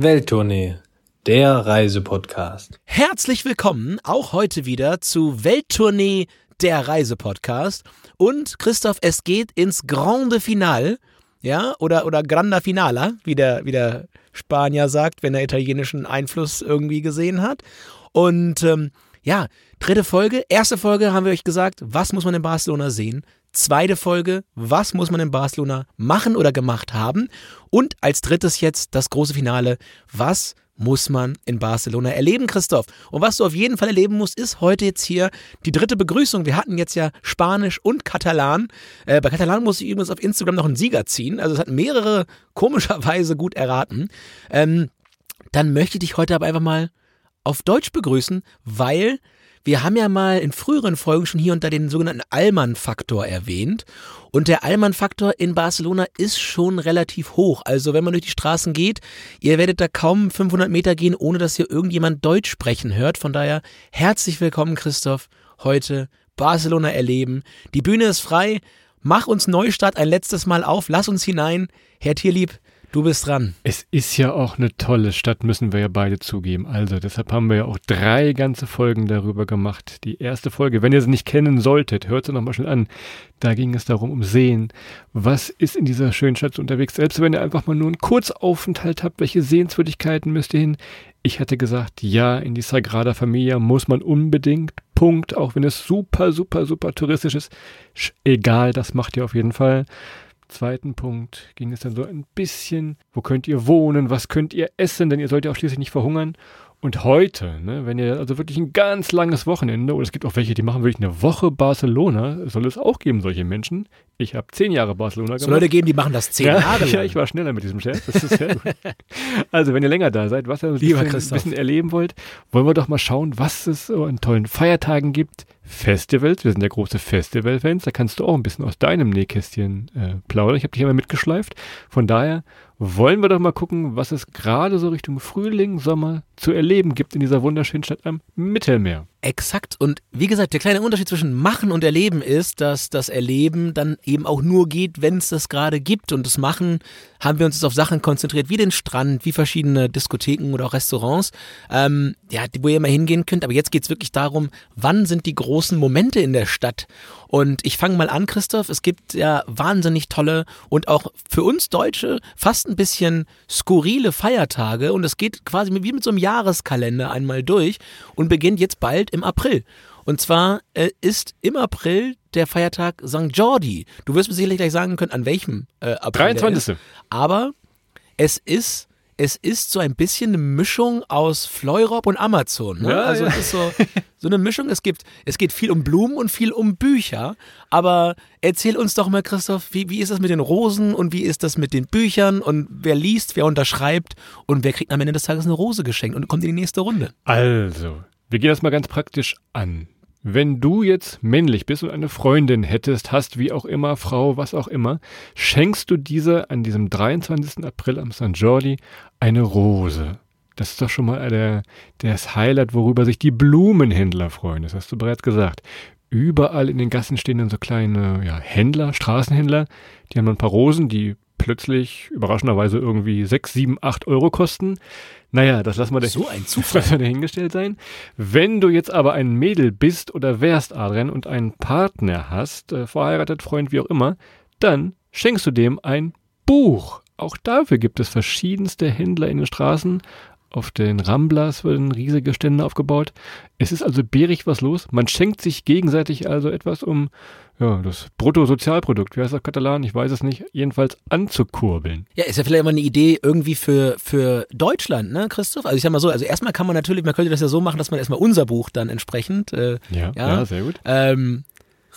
Welttournee, der Reisepodcast. Herzlich willkommen auch heute wieder zu Welttournee, der Reisepodcast. Und Christoph, es geht ins Grande Finale, ja, oder, oder Granda Finala, wie der, wie der Spanier sagt, wenn er italienischen Einfluss irgendwie gesehen hat. Und ähm, ja, dritte Folge. Erste Folge haben wir euch gesagt, was muss man in Barcelona sehen? Zweite Folge, was muss man in Barcelona machen oder gemacht haben? Und als drittes jetzt das große Finale, was muss man in Barcelona erleben, Christoph. Und was du auf jeden Fall erleben musst, ist heute jetzt hier die dritte Begrüßung. Wir hatten jetzt ja Spanisch und Katalan. Äh, bei Katalan muss ich übrigens auf Instagram noch einen Sieger ziehen. Also es hat mehrere komischerweise gut erraten. Ähm, dann möchte ich dich heute aber einfach mal auf Deutsch begrüßen, weil wir haben ja mal in früheren Folgen schon hier und da den sogenannten Allmann-Faktor erwähnt. Und der Allmann-Faktor in Barcelona ist schon relativ hoch. Also wenn man durch die Straßen geht, ihr werdet da kaum 500 Meter gehen, ohne dass ihr irgendjemand Deutsch sprechen hört. Von daher herzlich willkommen, Christoph, heute Barcelona erleben. Die Bühne ist frei. Mach uns Neustart ein letztes Mal auf. Lass uns hinein. Herr Tierlieb, Du bist dran. Es ist ja auch eine tolle Stadt, müssen wir ja beide zugeben. Also deshalb haben wir ja auch drei ganze Folgen darüber gemacht. Die erste Folge, wenn ihr sie nicht kennen solltet, hört sie nochmal schnell an. Da ging es darum, um Sehen. Was ist in dieser schönen Stadt unterwegs? Selbst wenn ihr einfach mal nur einen Kurzaufenthalt habt, welche Sehenswürdigkeiten müsst ihr hin? Ich hätte gesagt, ja, in die Sagrada Familia muss man unbedingt. Punkt. Auch wenn es super, super, super touristisch ist. Egal, das macht ihr auf jeden Fall zweiten Punkt ging es dann so ein bisschen, wo könnt ihr wohnen, was könnt ihr essen, denn ihr sollt ja auch schließlich nicht verhungern. Und heute, ne, wenn ihr also wirklich ein ganz langes Wochenende, oder es gibt auch welche, die machen wirklich eine Woche Barcelona, soll es auch geben, solche Menschen. Ich habe zehn Jahre Barcelona gemacht. So Leute geben, die machen das zehn ja, Jahre lang. Ja, ich war schneller mit diesem Chef. Das ist sehr gut. also, wenn ihr länger da seid, was ihr ein bisschen, ein bisschen erleben wollt, wollen wir doch mal schauen, was es so an tollen Feiertagen gibt. Festivals, wir sind ja große Festival-Fans, da kannst du auch ein bisschen aus deinem Nähkästchen äh, plaudern. Ich habe dich immer mitgeschleift. Von daher wollen wir doch mal gucken, was es gerade so Richtung Frühling, Sommer zu erleben gibt in dieser wunderschönen Stadt am Mittelmeer. Exakt. Und wie gesagt, der kleine Unterschied zwischen Machen und Erleben ist, dass das Erleben dann eben auch nur geht, wenn es das gerade gibt. Und das Machen haben wir uns jetzt auf Sachen konzentriert, wie den Strand, wie verschiedene Diskotheken oder auch Restaurants, ähm, ja, wo ihr mal hingehen könnt. Aber jetzt geht es wirklich darum, wann sind die großen Momente in der Stadt? Und ich fange mal an, Christoph. Es gibt ja wahnsinnig tolle und auch für uns Deutsche fast ein bisschen skurrile Feiertage. Und es geht quasi wie mit so einem Jahreskalender einmal durch und beginnt jetzt bald fällt im April. Und zwar äh, ist im April der Feiertag St. Jordi. Du wirst mir sicherlich gleich sagen können, an welchem äh, April. 23. Aber es ist es ist so ein bisschen eine Mischung aus Fleurop und Amazon. Ne? Ja, also ja. es ist so, so eine Mischung. Es gibt, es geht viel um Blumen und viel um Bücher. Aber erzähl uns doch mal, Christoph, wie, wie ist das mit den Rosen und wie ist das mit den Büchern und wer liest, wer unterschreibt und wer kriegt am Ende des Tages eine Rose geschenkt und kommt in die nächste Runde. Also, wir gehen das mal ganz praktisch an. Wenn du jetzt männlich bist und eine Freundin hättest, hast, wie auch immer, Frau, was auch immer, schenkst du dieser an diesem 23. April am St. Jordi eine Rose. Das ist doch schon mal der, das Highlight, worüber sich die Blumenhändler freuen. Das hast du bereits gesagt. Überall in den Gassen stehen dann so kleine ja, Händler, Straßenhändler. Die haben ein paar Rosen, die plötzlich überraschenderweise irgendwie 6, 7, 8 Euro kosten. Naja, das lassen wir so ein Zufall dahingestellt sein. Wenn du jetzt aber ein Mädel bist oder wärst, Adrian, und einen Partner hast, äh, verheiratet, Freund, wie auch immer, dann schenkst du dem ein Buch. Auch dafür gibt es verschiedenste Händler in den Straßen. Auf den Ramblas werden riesige Stände aufgebaut. Es ist also bärig was los. Man schenkt sich gegenseitig also etwas, um ja, das Bruttosozialprodukt, wie heißt das Katalan? Ich weiß es nicht, jedenfalls anzukurbeln. Ja, ist ja vielleicht immer eine Idee irgendwie für, für Deutschland, ne, Christoph? Also ich sag mal so, also erstmal kann man natürlich, man könnte das ja so machen, dass man erstmal unser Buch dann entsprechend. Äh, ja, ja, ja, sehr gut. Ähm,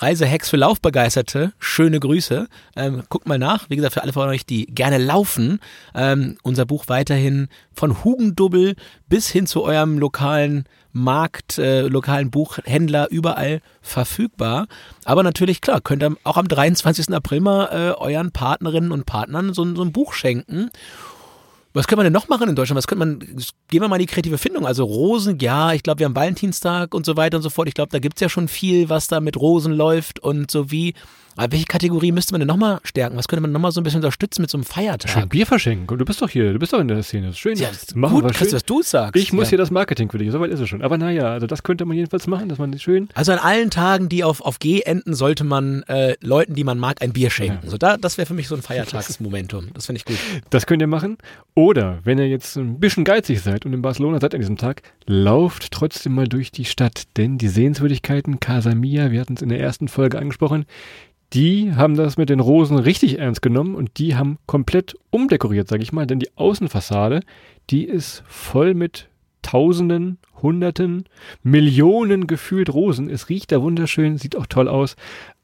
Reisehacks für Laufbegeisterte, schöne Grüße. Ähm, guckt mal nach, wie gesagt, für alle von euch, die gerne laufen. Ähm, unser Buch weiterhin von Hugendubbel bis hin zu eurem lokalen Markt, äh, lokalen Buchhändler überall verfügbar. Aber natürlich, klar, könnt ihr auch am 23. April mal äh, euren Partnerinnen und Partnern so, so ein Buch schenken. Was können wir denn noch machen in Deutschland? Was könnte man, gehen wir mal in die kreative Findung. Also Rosen, ja, ich glaube, wir haben Valentinstag und so weiter und so fort. Ich glaube, da gibt's ja schon viel, was da mit Rosen läuft und so wie Aber welche Kategorie müsste man denn nochmal stärken? Was könnte man nochmal so ein bisschen unterstützen mit so einem Feiertag? Bier verschenken. Du bist doch hier, du bist doch in der Szene. Das ist schön. Ja, Machen gut, wir schön. was du sagst. Ich muss ja. hier das Marketing für dich. Soweit ist es schon. Aber naja, also das könnte man jedenfalls machen, dass man schön. Also an allen Tagen, die auf, auf G enden, sollte man äh, Leuten, die man mag, ein Bier schenken. So, da, das wäre für mich so ein Feiertagsmomentum. Das finde ich gut. Das könnt ihr machen. Oder wenn ihr jetzt ein bisschen geizig seid und in Barcelona seid an diesem Tag, lauft trotzdem mal durch die Stadt. Denn die Sehenswürdigkeiten Casa Mia, wir hatten es in der ersten Folge angesprochen, die haben das mit den Rosen richtig ernst genommen und die haben komplett umdekoriert, sage ich mal. Denn die Außenfassade, die ist voll mit Tausenden, Hunderten, Millionen gefühlt Rosen. Es riecht da wunderschön, sieht auch toll aus.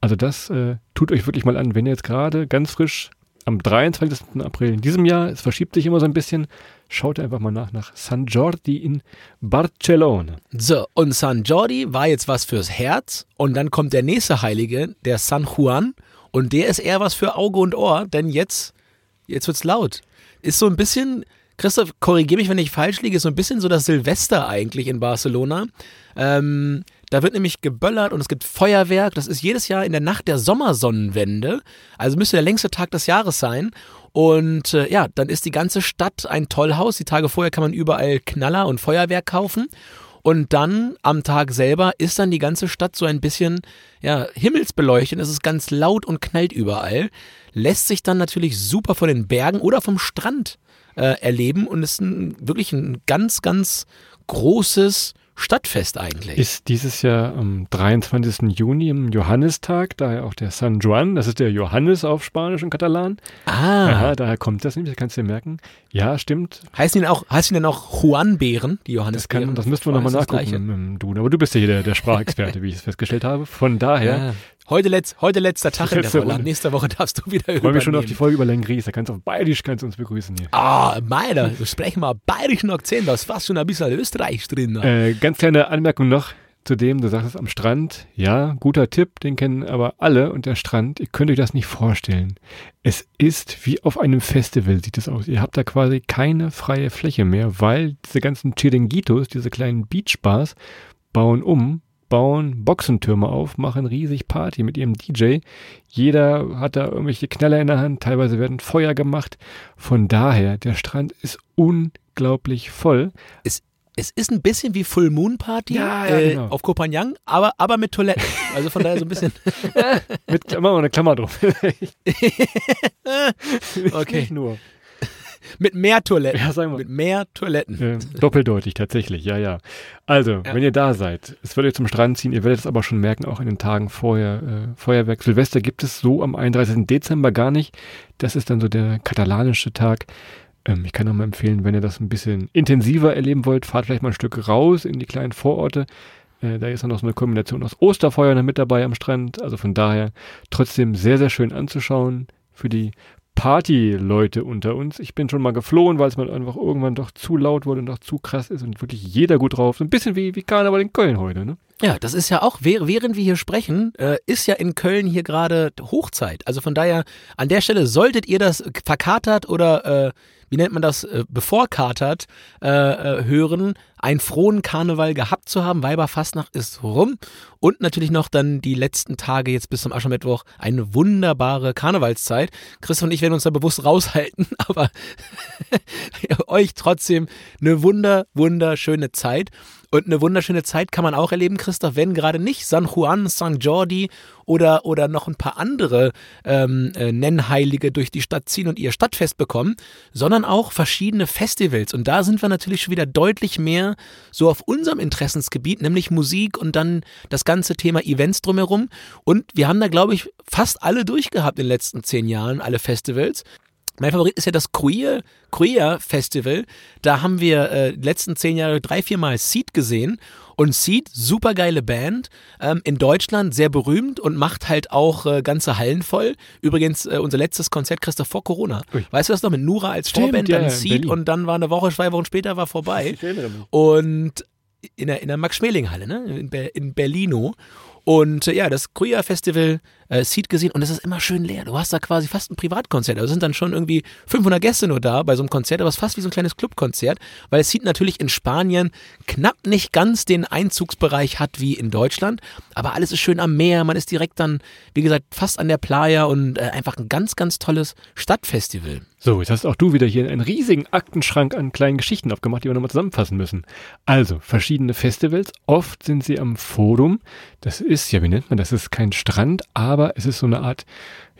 Also das äh, tut euch wirklich mal an, wenn ihr jetzt gerade ganz frisch am 23. April in diesem Jahr, es verschiebt sich immer so ein bisschen, schaut einfach mal nach nach San Jordi in Barcelona. So, und San Jordi war jetzt was fürs Herz und dann kommt der nächste Heilige, der San Juan und der ist eher was für Auge und Ohr, denn jetzt, jetzt wird's laut. Ist so ein bisschen, Christoph, korrigiere mich, wenn ich falsch liege, ist so ein bisschen so das Silvester eigentlich in Barcelona. Ähm, da wird nämlich geböllert und es gibt Feuerwerk. Das ist jedes Jahr in der Nacht der Sommersonnenwende. Also müsste der längste Tag des Jahres sein. Und äh, ja, dann ist die ganze Stadt ein Tollhaus. Die Tage vorher kann man überall Knaller und Feuerwerk kaufen. Und dann am Tag selber ist dann die ganze Stadt so ein bisschen ja, himmelsbeleuchtet. Es ist ganz laut und knallt überall. Lässt sich dann natürlich super von den Bergen oder vom Strand äh, erleben und ist ein, wirklich ein ganz, ganz großes Stadtfest eigentlich. Ist dieses Jahr am 23. Juni im Johannistag, daher auch der San Juan, das ist der Johannes auf Spanisch und Katalan. ah, Aha, daher kommt das nämlich, das kannst du dir merken. Ja, stimmt. heißen ihn auch, heißen ihn denn auch Juanbeeren, die Das, Johannisbeeren? kann, das müssen wir nochmal das nachgucken, Gleiche. ähm, du. Aber du bist ja hier der, der Sprachexperte, wie ich es festgestellt habe. Von daher Ja. Heute, letz, heute letzter Tag in der. Runde. Nächste Woche darfst du wieder wollen wir schon auf die. Folge über Langries. Da kannst du auf Bayerisch kannst du uns begrüßen hier. Ah, meiner, wir sprechen mal bayerischen Akzent, da ist fast schon ein bisschen Österreich drin. Äh, ganz kleine Anmerkung noch zu dem, du sagst es am Strand. Ja, guter Tipp, den kennen aber alle. Und der Strand, ihr könnt euch das nicht vorstellen. Es ist wie auf einem Festival sieht es aus. Ihr habt da quasi keine freie Fläche mehr, weil diese ganzen Chiringuitos, diese kleinen Beachbars, bauen um, bauen Boxentürme auf, machen riesig Party mit ihrem DJ. Jeder hat da irgendwelche Knaller in der Hand, teilweise werden Feuer gemacht. Von daher, der Strand ist unglaublich voll. Es ist ein bisschen wie Full Moon Party Ja, ja, äh, genau. auf Kopanjang, aber, aber mit Toiletten. Also von daher so ein bisschen. Mit, machen wir eine Klammer drauf. Okay. Nicht nur. Mit mehr Toiletten. Ja, sagen wir. Mit mehr Toiletten. Äh, doppeldeutig, tatsächlich, ja, ja. Also, wenn ihr da seid, es wird euch zum Strand ziehen, ihr werdet es aber schon merken, auch in den Tagen vorher, äh, Feuerwerk. Silvester gibt es so am 31. Dezember gar nicht. Das ist dann so der katalanische Tag. Ähm, ich kann auch mal empfehlen, wenn ihr das ein bisschen intensiver erleben wollt, fahrt vielleicht mal ein Stück raus in die kleinen Vororte. Äh, da ist dann noch so eine Kombination aus Osterfeuern mit dabei am Strand. Also von daher trotzdem sehr, sehr schön anzuschauen für die Party-Leute unter uns. Ich bin schon mal geflohen, weil es mal einfach irgendwann doch zu laut wurde und doch zu krass ist und wirklich jeder gut drauf. So ein bisschen wie, wie Karneval in Köln heute, ne? Ja, das ist ja auch, wäh- während wir hier sprechen, äh, ist ja in Köln hier gerade Hochzeit. Also von daher, an der Stelle solltet ihr das verkatert oder, äh, wie nennt man das, äh, bevorkatert äh, äh, hören, einen frohen Karneval gehabt zu haben. Weiberfastnacht ist rum. Und natürlich noch dann die letzten Tage jetzt bis zum Aschermittwoch eine wunderbare Karnevalszeit. Christoph und ich werden uns da bewusst raushalten, aber euch trotzdem eine wunder, wunderschöne Zeit. Und eine wunderschöne Zeit kann man auch erleben, Christoph, wenn gerade nicht San Juan, San Jordi oder, oder noch ein paar andere ähm, äh, Nennheilige durch die Stadt ziehen und ihr Stadtfest bekommen, sondern auch verschiedene Festivals. Und da sind wir natürlich schon wieder deutlich mehr so auf unserem Interessensgebiet, nämlich Musik und dann das ganze Thema Events drumherum. Und wir haben da, glaube ich, fast alle durchgehabt in den letzten zehn Jahren, alle Festivals. Mein Favorit ist ja das Queer, Queer Festival. Da haben wir äh, die letzten zehn Jahre drei, vier Mal Seed gesehen. Und Seed, super geile Band, ähm, in Deutschland sehr berühmt und macht halt auch äh, ganze Hallen voll. Übrigens, äh, unser letztes Konzert, Christoph, vor Corona. Ui. Weißt du das noch? Mit Nura als Stimmt, Vorband, ja, dann Seed und dann war eine Woche, zwei Wochen später war vorbei. Und in der, in der Max-Schmeling-Halle, ne? In, Ber in Berlino. Und äh, ja, das Queer Festival äh, Seat gesehen und es ist immer schön leer. Du hast da quasi fast ein Privatkonzert. Also sind dann schon irgendwie 500 Gäste nur da bei so einem Konzert, aber es ist fast wie so ein kleines Clubkonzert, weil Seat natürlich in Spanien knapp nicht ganz den Einzugsbereich hat wie in Deutschland, aber alles ist schön am Meer, man ist direkt dann, wie gesagt, fast an der Playa und äh, einfach ein ganz, ganz tolles Stadtfestival. So, jetzt hast auch du wieder hier einen riesigen Aktenschrank an kleinen Geschichten aufgemacht, die wir nochmal zusammenfassen müssen. Also, verschiedene Festivals, oft sind sie am Forum. Das ist, ja, wie nennt man das? Das ist kein Strand, aber es ist so eine Art,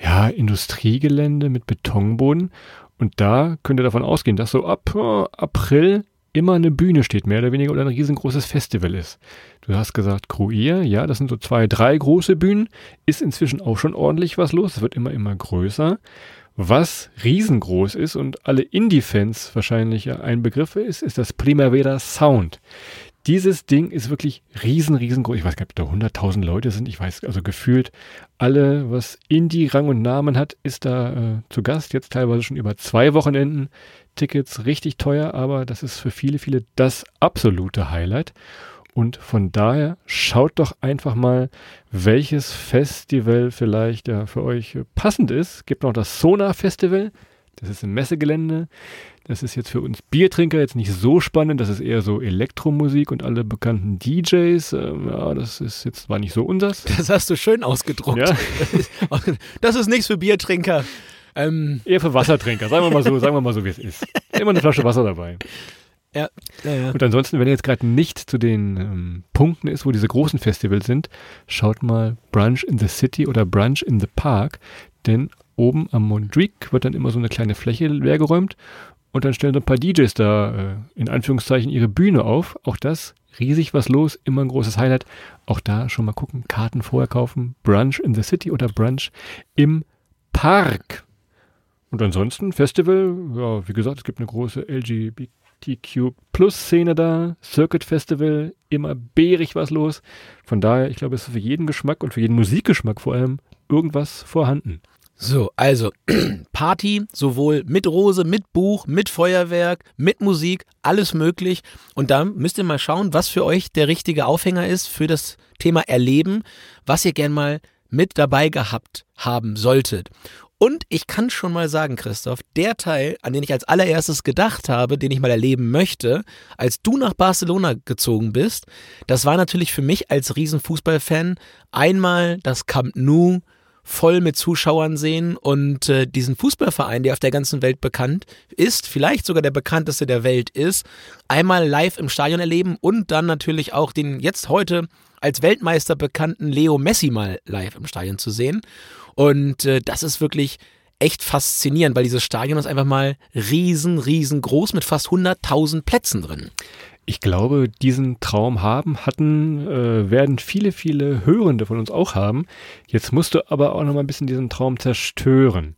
ja, Industriegelände mit Betonboden. Und da könnt ihr davon ausgehen, dass so ab äh, April immer eine Bühne steht, mehr oder weniger, oder ein riesengroßes Festival ist. Du hast gesagt, Cruier, ja, das sind so zwei, drei große Bühnen, ist inzwischen auch schon ordentlich was los, es wird immer, immer größer. Was riesengroß ist und alle Indie-Fans wahrscheinlich ein Begriff ist, ist das Primavera Sound. Dieses Ding ist wirklich riesen, riesengroß. Ich weiß gar nicht, ob da 100.000 Leute sind. Ich weiß, also gefühlt alle, was Indie Rang und Namen hat, ist da äh, zu Gast. Jetzt teilweise schon über zwei Wochenenden. Tickets richtig teuer, aber das ist für viele, viele das absolute Highlight. Und von daher schaut doch einfach mal, welches Festival vielleicht ja, für euch passend ist. Gibt noch das Sonar Festival. Das ist im Messegelände. Das ist jetzt für uns Biertrinker jetzt nicht so spannend. Das ist eher so Elektromusik und alle bekannten DJs. Ähm, ja, das ist jetzt war nicht so unsers. Das hast du schön ausgedruckt. Ja. Das ist nichts für Biertrinker. Ähm. Eher für Wassertrinker. Sagen wir mal so, sagen wir mal so, wie es ist. Immer eine Flasche Wasser dabei. Ja, ja, ja. Und ansonsten, wenn ihr jetzt gerade nicht zu den ähm, Punkten ist, wo diese großen Festivals sind, schaut mal Brunch in the City oder Brunch in the Park, denn oben am Mondrique wird dann immer so eine kleine Fläche leergeräumt und dann stellen so ein paar DJs da äh, in Anführungszeichen ihre Bühne auf. Auch das riesig was los, immer ein großes Highlight. Auch da schon mal gucken, Karten vorher kaufen, Brunch in the City oder Brunch im Park. Und ansonsten Festival, ja, wie gesagt, es gibt eine große LGBT TQ Plus Szene da, Circuit Festival, immer bärig was los. Von daher, ich glaube, es ist für jeden Geschmack und für jeden Musikgeschmack vor allem irgendwas vorhanden. So, also Party, sowohl mit Rose, mit Buch, mit Feuerwerk, mit Musik, alles möglich. Und da müsst ihr mal schauen, was für euch der richtige Aufhänger ist für das Thema Erleben, was ihr gern mal mit dabei gehabt haben solltet. Und ich kann schon mal sagen, Christoph, der Teil, an den ich als allererstes gedacht habe, den ich mal erleben möchte, als du nach Barcelona gezogen bist, das war natürlich für mich als Riesenfußballfan einmal das Camp Nou voll mit Zuschauern sehen und äh, diesen Fußballverein, der auf der ganzen Welt bekannt ist, vielleicht sogar der bekannteste der Welt ist, einmal live im Stadion erleben und dann natürlich auch den jetzt heute als Weltmeister bekannten Leo Messi mal live im Stadion zu sehen. Und äh, das ist wirklich echt faszinierend, weil dieses Stadion ist einfach mal riesen, riesengroß mit fast 100.000 Plätzen drin. Ich glaube, diesen Traum haben, hatten, äh, werden viele, viele Hörende von uns auch haben. Jetzt musst du aber auch noch mal ein bisschen diesen Traum zerstören.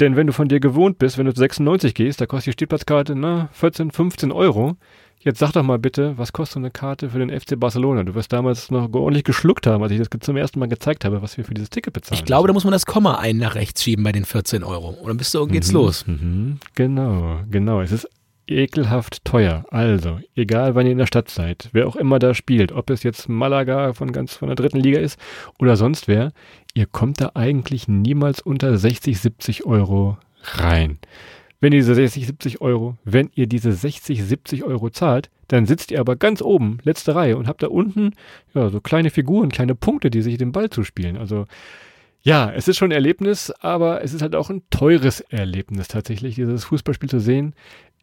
Denn wenn du von dir gewohnt bist, wenn du zu 96 gehst, da kostet die Stehplatzkarte na, 14, 15 Euro. Jetzt sag doch mal bitte, was kostet so eine Karte für den FC Barcelona? Du wirst damals noch ordentlich geschluckt haben, als ich das zum ersten Mal gezeigt habe, was wir für dieses Ticket bezahlen. Ich glaube, da muss man das Komma ein nach rechts schieben bei den 14 Euro. Und dann bist du, geht's mhm, los. Mhm, genau, genau. Es ist ekelhaft teuer. Also, egal wann ihr in der Stadt seid, wer auch immer da spielt, ob es jetzt Malaga von ganz von der dritten Liga ist oder sonst wer, ihr kommt da eigentlich niemals unter 60, 70 Euro rein. Wenn ihr diese 60, 70 Euro, wenn ihr diese 60, 70 Euro zahlt, dann sitzt ihr aber ganz oben, letzte Reihe, und habt da unten ja, so kleine Figuren, kleine Punkte, die sich den Ball zuspielen. Also ja, es ist schon ein Erlebnis, aber es ist halt auch ein teures Erlebnis tatsächlich, dieses Fußballspiel zu sehen.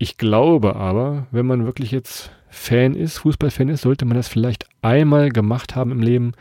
Ich glaube aber, wenn man wirklich jetzt Fan ist, Fußballfan ist, sollte man das vielleicht einmal gemacht haben im Leben.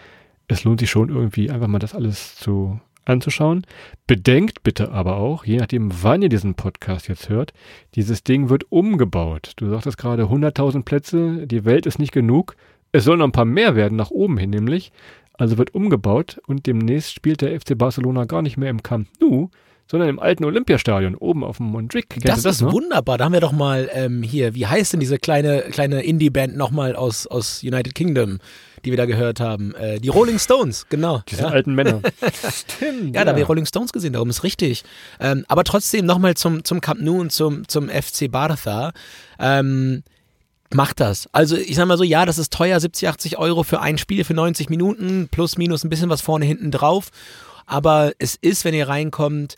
Es lohnt sich schon irgendwie einfach mal das alles zu anzuschauen. Bedenkt bitte aber auch, je nachdem, wann ihr diesen Podcast jetzt hört, dieses Ding wird umgebaut. Du sagtest gerade 100.000 Plätze, die Welt ist nicht genug. Es sollen noch ein paar mehr werden, nach oben hin nämlich. Also wird umgebaut und demnächst spielt der FC Barcelona gar nicht mehr im Camp Nou, sondern im alten Olympiastadion oben auf dem Montjuic. Das, das, ist noch? wunderbar. Da haben wir doch mal ähm, hier, wie heißt denn diese kleine, kleine Indie-Band nochmal aus, aus United Kingdom? die wir da gehört haben. Äh, die Rolling Stones, genau. Diese ja. alten Männer. Stimmt. Ja, ja, da haben wir Rolling Stones gesehen, darum ist richtig. Ähm, aber trotzdem nochmal zum, zum Camp Nou und zum, zum FC Bartha. Ähm, macht das. Also ich sag mal so, ja, das ist teuer, 70, 80 Euro für ein Spiel für 90 Minuten, plus minus ein bisschen was vorne hinten drauf. aber es ist, wenn ihr reinkommt,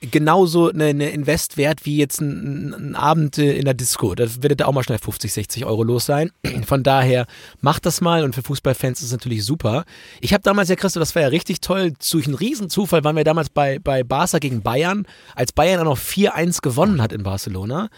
genauso eine, eine Invest wert wie jetzt ein, ein Abend in der Disco. Da werdet ihr auch mal schnell 50, 60 Euro los sein. Von daher macht das mal und für Fußballfans ist es natürlich super. Ich habe damals ja, Christo, das war ja richtig toll. Durch einen Riesenzufall waren wir damals bei, bei Barca gegen Bayern, als Bayern auch noch 4-1 gewonnen hat in Barcelona.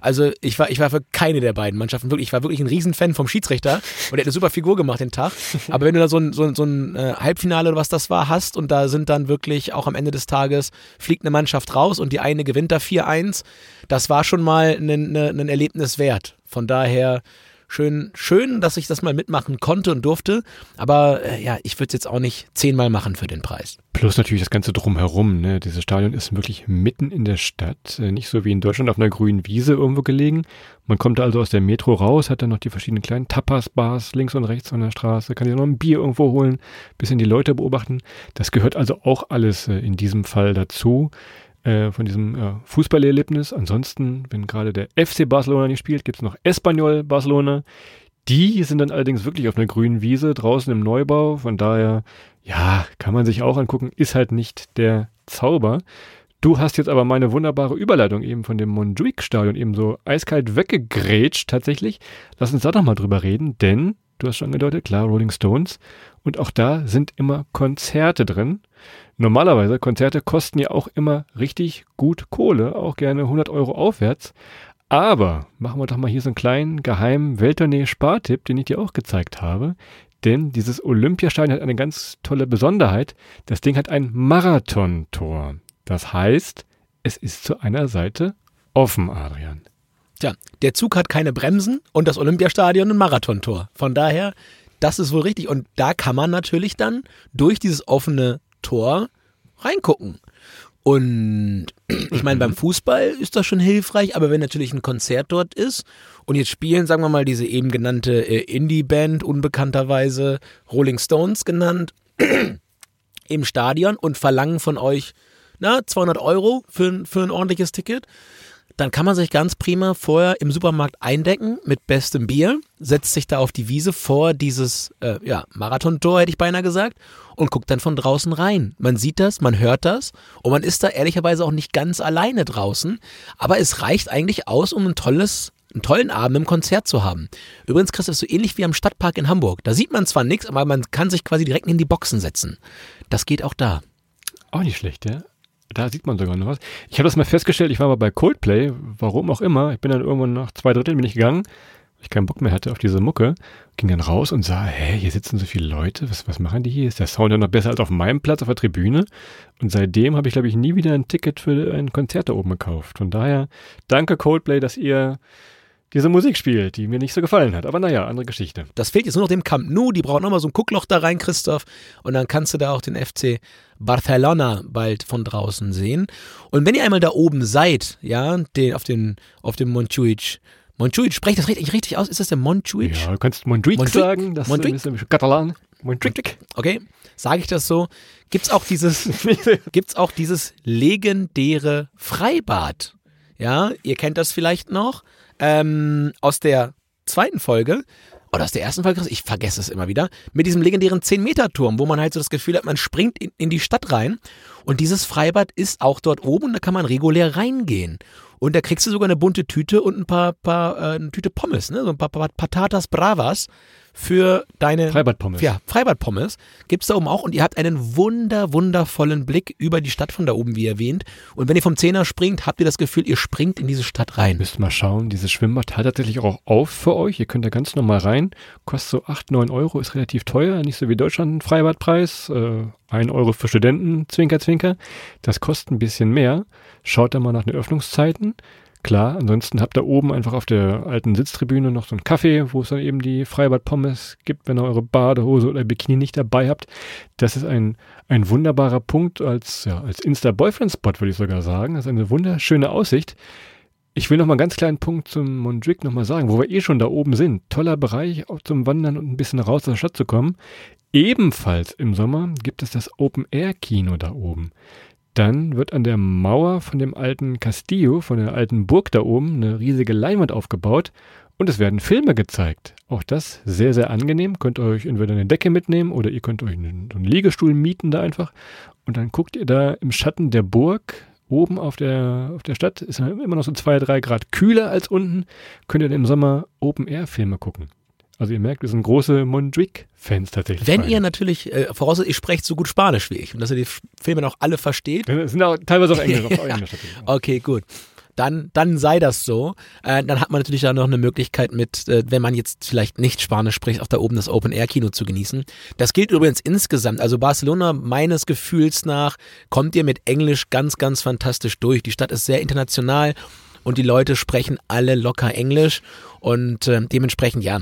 Also ich war, ich war für keine der beiden Mannschaften wirklich, ich war wirklich ein Riesenfan vom Schiedsrichter und der hat eine super Figur gemacht den Tag. Aber wenn du da so ein, so ein, so ein äh, Halbfinale oder was das war hast und da sind dann wirklich auch am Ende des Tages fliegt eine Mannschaft raus und die eine gewinnt da 4-1, das war schon mal ein, ein Erlebnis wert. Von daher schön, schön, dass ich das mal mitmachen konnte und durfte. Aber äh, ja, ich würde es jetzt auch nicht zehnmal machen für den Preis. Plus natürlich das Ganze drumherum. Ne? Dieses Stadion ist wirklich mitten in der Stadt, äh, nicht so wie in Deutschland auf einer grünen Wiese irgendwo gelegen. Man kommt also aus der Metro raus, hat dann noch die verschiedenen kleinen Tapas-Bars links und rechts von der Straße, kann sich noch ein Bier irgendwo holen, bisschen die Leute beobachten. Das gehört also auch alles äh, in diesem Fall dazu äh, von diesem äh, Fußballerlebnis. Ansonsten, wenn gerade der FC Barcelona nicht spielt, gibt es noch Espanyol Barcelona. Die sind dann allerdings wirklich auf einer grünen Wiese draußen im Neubau. Von daher, ja, kann man sich auch angucken, ist halt nicht der Zauber. Du hast jetzt aber meine wunderbare Überleitung eben von dem Montjuic-Stadion eben so eiskalt weggegrätscht tatsächlich. Lass uns da doch mal drüber reden, denn du hast schon angedeutet, klar, Rolling Stones. Und auch da sind immer Konzerte drin. Normalerweise, Konzerte kosten ja auch immer richtig gut Kohle, auch gerne 100 Euro aufwärts. Aber machen wir doch mal hier so einen kleinen geheimen Welttournee-Spartipp, den ich dir auch gezeigt habe. Denn dieses Olympiastadion hat eine ganz tolle Besonderheit. Das Ding hat ein Marathontor. Das heißt, es ist zu einer Seite offen, Adrian. Tja, der Zug hat keine Bremsen und das Olympiastadion ein Marathontor. Von daher, das ist wohl richtig. Und da kann man natürlich dann durch dieses offene Tor reingucken. Und ich meine, beim Fußball ist das schon hilfreich, aber wenn natürlich ein Konzert dort ist und jetzt spielen, sagen wir mal, diese eben genannte äh, Indie-Band, unbekannterweise Rolling Stones genannt, im Stadion und verlangen von euch na, 200 Euro für, für ein ordentliches Ticket, dann kann man sich ganz prima vorher im Supermarkt eindecken mit bestem Bier, setzt sich da auf die Wiese vor dieses äh, ja, Marathontor, hätte ich beinahe gesagt, und guckt dann von draußen rein. Man sieht das, man hört das und man ist da ehrlicherweise auch nicht ganz alleine draußen, aber es reicht eigentlich aus, um ein tolles einen tollen Abend im Konzert zu haben. Übrigens, Christoph, so ähnlich wie am Stadtpark in Hamburg. Da sieht man zwar nichts, aber man kann sich quasi direkt in die Boxen setzen. Das geht auch da. Auch nicht schlecht, ja. Da sieht man sogar noch was. Ich habe das mal festgestellt, ich war mal bei Coldplay, warum auch immer. Ich bin dann irgendwann nach zwei Dritteln bin ich gegangen, weil ich keinen Bock mehr hatte auf diese Mucke. Ging dann raus und sah, hä, hier sitzen so viele Leute, was, was machen die hier? Ist der Sound ja noch besser als auf meinem Platz auf der Tribüne? Und seitdem habe ich, glaube ich, nie wieder ein Ticket für ein Konzert da oben gekauft. Von daher, danke Coldplay, dass ihr diese Musik spielt, die mir nicht so gefallen hat. Aber naja, andere Geschichte. Das fehlt jetzt nur noch dem Camp Nou. Die brauchen nochmal so ein Guckloch da rein, Christoph. Und dann kannst du da auch den FC Barcelona bald von draußen sehen. Und wenn ihr einmal da oben seid, ja, den, auf, den, auf dem Montjuic, Montjuic, spreche das richtig, richtig aus? Ist das der Montjuic? Ja, du kannst Montjuic, Montjuic sagen. Das Montjuic? ist bisschen Katalan. Montjuic. Okay, sage ich das so. Gibt's auch dieses, gibt's auch dieses legendäre Freibad? Ja, ihr kennt das vielleicht noch ähm, aus der zweiten Folge oder aus der ersten Folge, ich vergesse es immer wieder, mit diesem legendären 10-Meter-Turm, wo man halt so das Gefühl hat, man springt in, in die Stadt rein. Und dieses Freibad ist auch dort oben und da kann man regulär reingehen. Und da kriegst du sogar eine bunte Tüte und ein paar, paar äh, eine Tüte Pommes, ne? so ein paar, paar Patatas Bravas für deine Freibadpommes. Ja, Freibadpommes gibt's da oben auch und ihr habt einen wunder wundervollen Blick über die Stadt von da oben, wie erwähnt. Und wenn ihr vom Zehner springt, habt ihr das Gefühl, ihr springt in diese Stadt rein. Müsst mal schauen, dieses Schwimmbad hat tatsächlich auch auf für euch. Ihr könnt da ganz normal rein. Kostet so 8, 9 Euro, ist relativ teuer, nicht so wie Deutschland ein Freibadpreis. Äh, 1 Euro für Studenten, Zwinker, Zwinker. Das kostet ein bisschen mehr. Schaut da mal nach den Öffnungszeiten. Klar, ansonsten habt ihr oben einfach auf der alten Sitztribüne noch so einen Kaffee, wo es dann eben die Freibad-Pommes gibt, wenn ihr eure Badehose oder Bikini nicht dabei habt. Das ist ein, ein wunderbarer Punkt als, ja, als Insta-Boyfriend-Spot, würde ich sogar sagen. Das ist eine wunderschöne Aussicht. Ich will noch mal einen ganz kleinen Punkt zum Mondrick noch mal sagen, wo wir eh schon da oben sind. Toller Bereich auch zum Wandern und ein bisschen raus aus der Stadt zu kommen. Ebenfalls im Sommer gibt es das Open-Air-Kino da oben. Dann wird an der Mauer von dem alten Castillo, von der alten Burg da oben, eine riesige Leinwand aufgebaut und es werden Filme gezeigt. Auch das sehr, sehr angenehm. Könnt ihr euch entweder eine Decke mitnehmen oder ihr könnt euch einen, einen Liegestuhl mieten da einfach. Und dann guckt ihr da im Schatten der Burg oben auf der, auf der Stadt, ist immer noch so zwei, drei Grad kühler als unten, könnt ihr im Sommer Open-Air-Filme gucken. Also ihr merkt, wir sind große Mondrick-Fans tatsächlich. Wenn ihr natürlich, äh, voraussetzt, ihr sprecht so gut Spanisch wie ich und dass ihr die Filme noch alle versteht. Ja, sind auch teilweise auf Englisch. auf Englisch okay, gut dann, dann sei das so. Äh, dann hat man natürlich auch noch eine Möglichkeit mit, äh, wenn man jetzt vielleicht nicht Spanisch spricht, auch da oben das Open-Air-Kino zu genießen. Das gilt übrigens insgesamt. Also Barcelona, meines Gefühls nach, kommt ihr mit Englisch ganz, ganz fantastisch durch. Die Stadt ist sehr international und die Leute sprechen alle locker Englisch und äh, dementsprechend ja.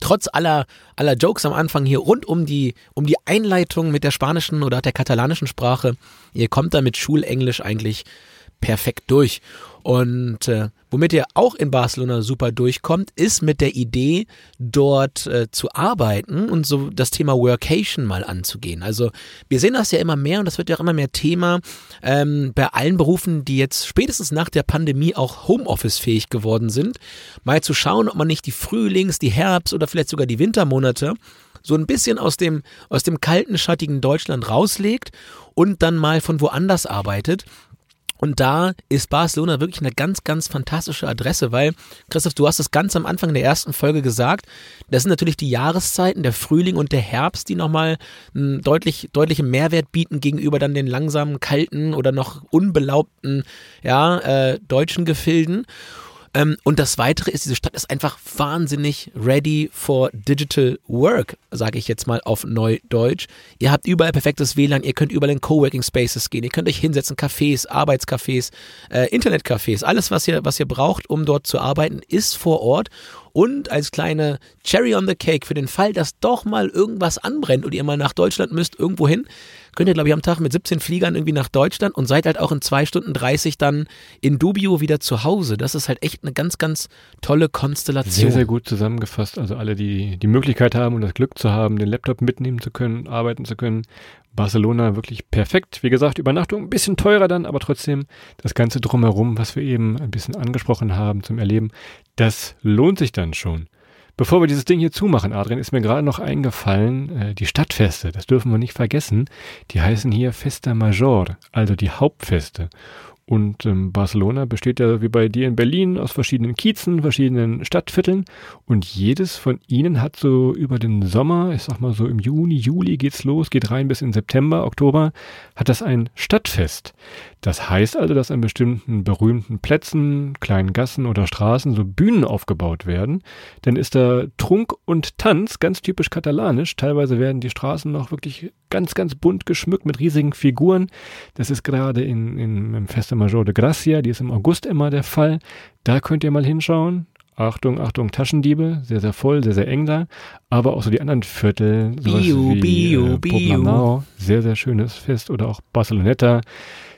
Trotz aller, aller Jokes am Anfang hier rund um die, um die Einleitung mit der spanischen oder der katalanischen Sprache, ihr kommt da mit Schulenglisch eigentlich perfekt durch. Und äh, womit ihr auch in Barcelona super durchkommt, ist mit der Idee, dort äh, zu arbeiten und so das Thema Workation mal anzugehen. Also wir sehen das ja immer mehr und das wird ja auch immer mehr Thema ähm, bei allen Berufen, die jetzt spätestens nach der Pandemie auch Homeoffice-fähig geworden sind, mal zu schauen, ob man nicht die Frühlings-, die Herbst- oder vielleicht sogar die Wintermonate so ein bisschen aus dem, aus dem kalten, schattigen Deutschland rauslegt und dann mal von woanders arbeitet und da ist Barcelona wirklich eine ganz, ganz fantastische Adresse, weil, Christoph, du hast es ganz am Anfang der ersten Folge gesagt, das sind natürlich die Jahreszeiten, der Frühling und der Herbst, die nochmal einen deutlich, deutlichen Mehrwert bieten gegenüber dann den langsamen, kalten oder noch unbelaubten, ja, äh, deutschen Gefilden. Ähm, und das Weitere ist, diese Stadt ist einfach wahnsinnig ready for digital work, sage ich jetzt mal auf Neudeutsch. Ihr habt überall perfektes WLAN, ihr könnt überall in Coworking Spaces gehen, ihr könnt euch hinsetzen, Cafés, Arbeitscafés, äh, Internetcafés, alles, was ihr, was ihr braucht, um dort zu arbeiten, ist vor Ort. Und als kleine Cherry on the Cake für den Fall, dass doch mal irgendwas anbrennt und ihr mal nach Deutschland müsst, irgendwo hin, könnt ihr, glaube ich, am Tag mit 17 Fliegern irgendwie nach Deutschland und seid halt auch in zwei Stunden 30 dann in Dubio wieder zu Hause. Das ist halt echt eine ganz, ganz tolle Konstellation. Sehr, sehr gut zusammengefasst. Also alle, die die Möglichkeit haben und das Glück zu haben, den Laptop mitnehmen zu können, arbeiten zu können. Barcelona wirklich perfekt. Wie gesagt, Übernachtung ein bisschen teurer dann, aber trotzdem das Ganze drumherum, was wir eben ein bisschen angesprochen haben zum Erleben, das lohnt sich dann schon. Bevor wir dieses Ding hier zumachen, Adrian, ist mir gerade noch eingefallen, äh, die Stadtfeste, das dürfen wir nicht vergessen, die heißen hier Festa Major, also die Hauptfeste. Und ähm, Barcelona besteht ja wie bei dir in Berlin aus verschiedenen Kiezen, verschiedenen Stadtvierteln. Und jedes von ihnen hat so über den Sommer, ich sag mal so im Juni, Juli geht's los, geht rein bis in September, Oktober, hat das ein Stadtfest. Das heißt also, dass an bestimmten berühmten Plätzen, kleinen Gassen oder Straßen so Bühnen aufgebaut werden. Dann ist da Trunk und Tanz, ganz typisch katalanisch. Teilweise werden die Straßen noch wirklich ganz, ganz bunt geschmückt mit riesigen Figuren. Das ist gerade in, in, im Festa Major de Gracia, die ist im August immer der Fall. Da könnt ihr mal hinschauen. Achtung, Achtung, Taschendiebe, sehr, sehr voll, sehr, sehr eng da. Aber auch so die anderen Viertel, sowas Bio, wie Bio, äh, Bio. Poblenou, sehr, sehr schönes Fest. Oder auch Barceloneta,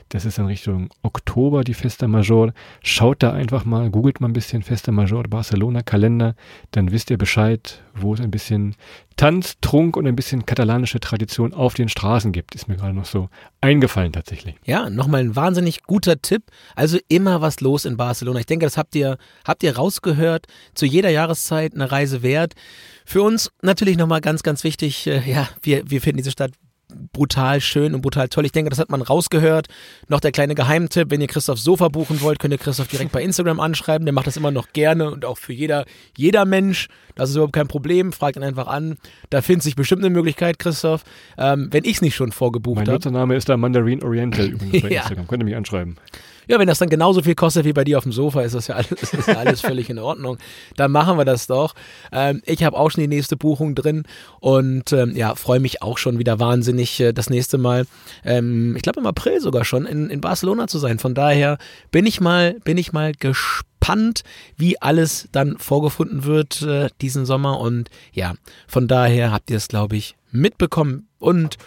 das ist in Richtung Oktober die Festa Major. Schaut da einfach mal, googelt mal ein bisschen Festa Major Barcelona Kalender, dann wisst ihr Bescheid, wo es ein bisschen Tanz, Trunk und ein bisschen katalanische Tradition auf den Straßen gibt. Ist mir gerade noch so eingefallen tatsächlich. Ja, nochmal ein wahnsinnig guter Tipp. Also immer was los in Barcelona. Ich denke, das habt ihr, habt ihr rausgehört. Zu jeder Jahreszeit eine Reise wert. Für uns natürlich nochmal ganz, ganz wichtig. Äh, ja, wir, wir finden diese Stadt brutal schön und brutal toll. Ich denke, das hat man rausgehört. Noch der kleine Geheimtipp, wenn ihr Christophs Sofa buchen wollt, könnt ihr Christoph direkt bei Instagram anschreiben. Der macht das immer noch gerne und auch für jeder, jeder Mensch. Das ist überhaupt kein Problem. Fragt ihn einfach an. Da findet sich bestimmt eine Möglichkeit, Christoph, ähm, wenn ich es nicht schon vorgebucht Mein habe. Nutzername ist da Mandarin Oriental übrigens bei Ja. Instagram. Könnt ihr mich anschreiben. Ja, wenn das dann genauso viel kostet wie bei dir auf dem Sofa, ist das ja alles, das ja alles völlig in Ordnung. Dann machen wir das doch. Ähm, ich habe auch schon die nächste Buchung drin und ähm, ja, freue mich auch schon wieder wahnsinnig, äh, das nächste Mal, ähm, ich glaube im April sogar schon, in, in Barcelona zu sein. Von daher bin ich mal, bin ich mal gespannt, wie alles dann vorgefunden wird äh, diesen Sommer. Und ja, von daher habt ihr es, glaube ich, mitbekommen. Und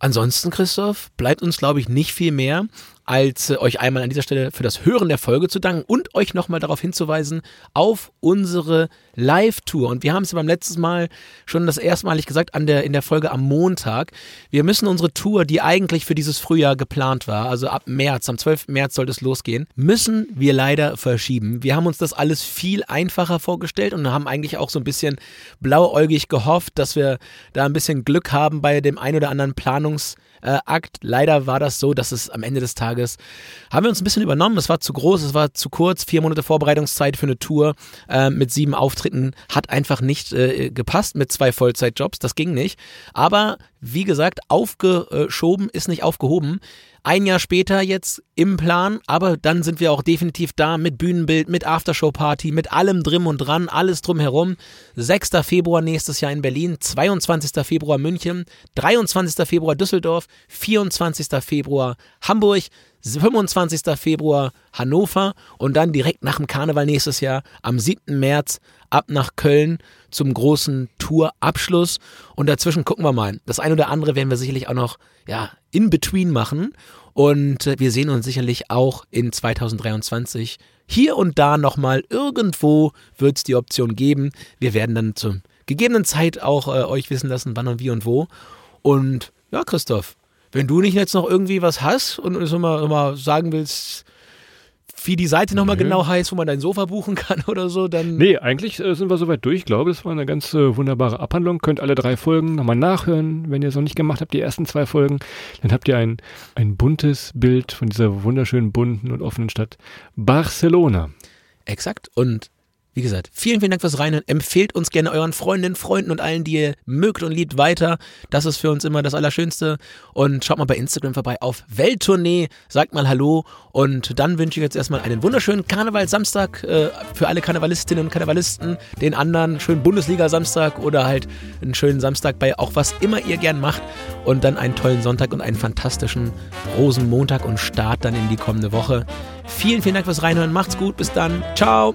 Ansonsten, Christoph, bleibt uns, glaube ich, nicht viel mehr, als äh, euch einmal an dieser Stelle für das Hören der Folge zu danken und euch nochmal darauf hinzuweisen auf unsere Live-Tour. Und wir haben es ja beim letzten Mal schon das erstmalig gesagt an der, in der Folge am Montag. Wir müssen unsere Tour, die eigentlich für dieses Frühjahr geplant war, also ab März, am 12. März sollte es losgehen, müssen wir leider verschieben. Wir haben uns das alles viel einfacher vorgestellt und haben eigentlich auch so ein bisschen blauäugig gehofft, dass wir da ein bisschen Glück haben bei dem ein oder anderen Planungs- äh, Akt. Leider war das so, dass es am Ende des Tages haben wir uns ein bisschen übernommen. Es war zu groß, es war zu kurz. Vier Monate Vorbereitungszeit für eine Tour äh, mit sieben Auftritten hat einfach nicht äh, gepasst mit zwei Vollzeitjobs. Das ging nicht. Aber wie gesagt, aufgeschoben ist nicht aufgehoben. Ein Jahr später jetzt im Plan, aber dann sind wir auch definitiv da mit Bühnenbild, mit Aftershow-Party, mit allem drin und dran, alles drumherum. 6. Februar nächstes Jahr in Berlin, 22. Februar München, 23. Februar Düsseldorf, 24. Februar Hamburg, 25. Februar Hannover und dann direkt nach dem Karneval nächstes Jahr am 7. März ab nach Köln zum großen Tourabschluss und dazwischen gucken wir mal. Das eine oder andere werden wir sicherlich auch noch ja, in between machen und äh, wir sehen uns sicherlich auch in 2023 hier und da nochmal irgendwo wird es die Option geben. Wir werden dann zur gegebenen Zeit auch äh, euch wissen lassen, wann und wie und wo. Und ja, Christoph, wenn du nicht jetzt noch irgendwie was hast und uns mal, mal sagen willst, wie die Seite nochmal nee. genau heißt, wo man dein Sofa buchen kann oder so, dann. Nee, eigentlich äh, sind wir soweit durch. Ich glaube, das war eine ganz äh, wunderbare Abhandlung. Könnt alle drei Folgen nochmal nachhören, wenn ihr es noch nicht gemacht habt, die ersten zwei Folgen. Dann habt ihr ein, ein buntes Bild von dieser wunderschönen, bunten und offenen Stadt Barcelona. Exakt. Und wie gesagt, vielen, vielen Dank fürs Reinhören. Empfehlt uns gerne euren Freundinnen, Freunden und allen, die ihr mögt und liebt, weiter. Das ist für uns immer das Allerschönste. Und schaut mal bei Instagram vorbei auf Welttournee. Sagt mal Hallo. Und dann wünsche ich jetzt erstmal einen wunderschönen Karnevalsamstag äh, für alle Karnevalistinnen und Karnevalisten. Den anderen schönen Bundesliga-Samstag oder halt einen schönen Samstag bei auch was immer ihr gern macht. Und dann einen tollen Sonntag und einen fantastischen Rosenmontag und Start dann in die kommende Woche. Vielen, vielen Dank fürs Reinhören. Macht's gut. Bis dann. Ciao.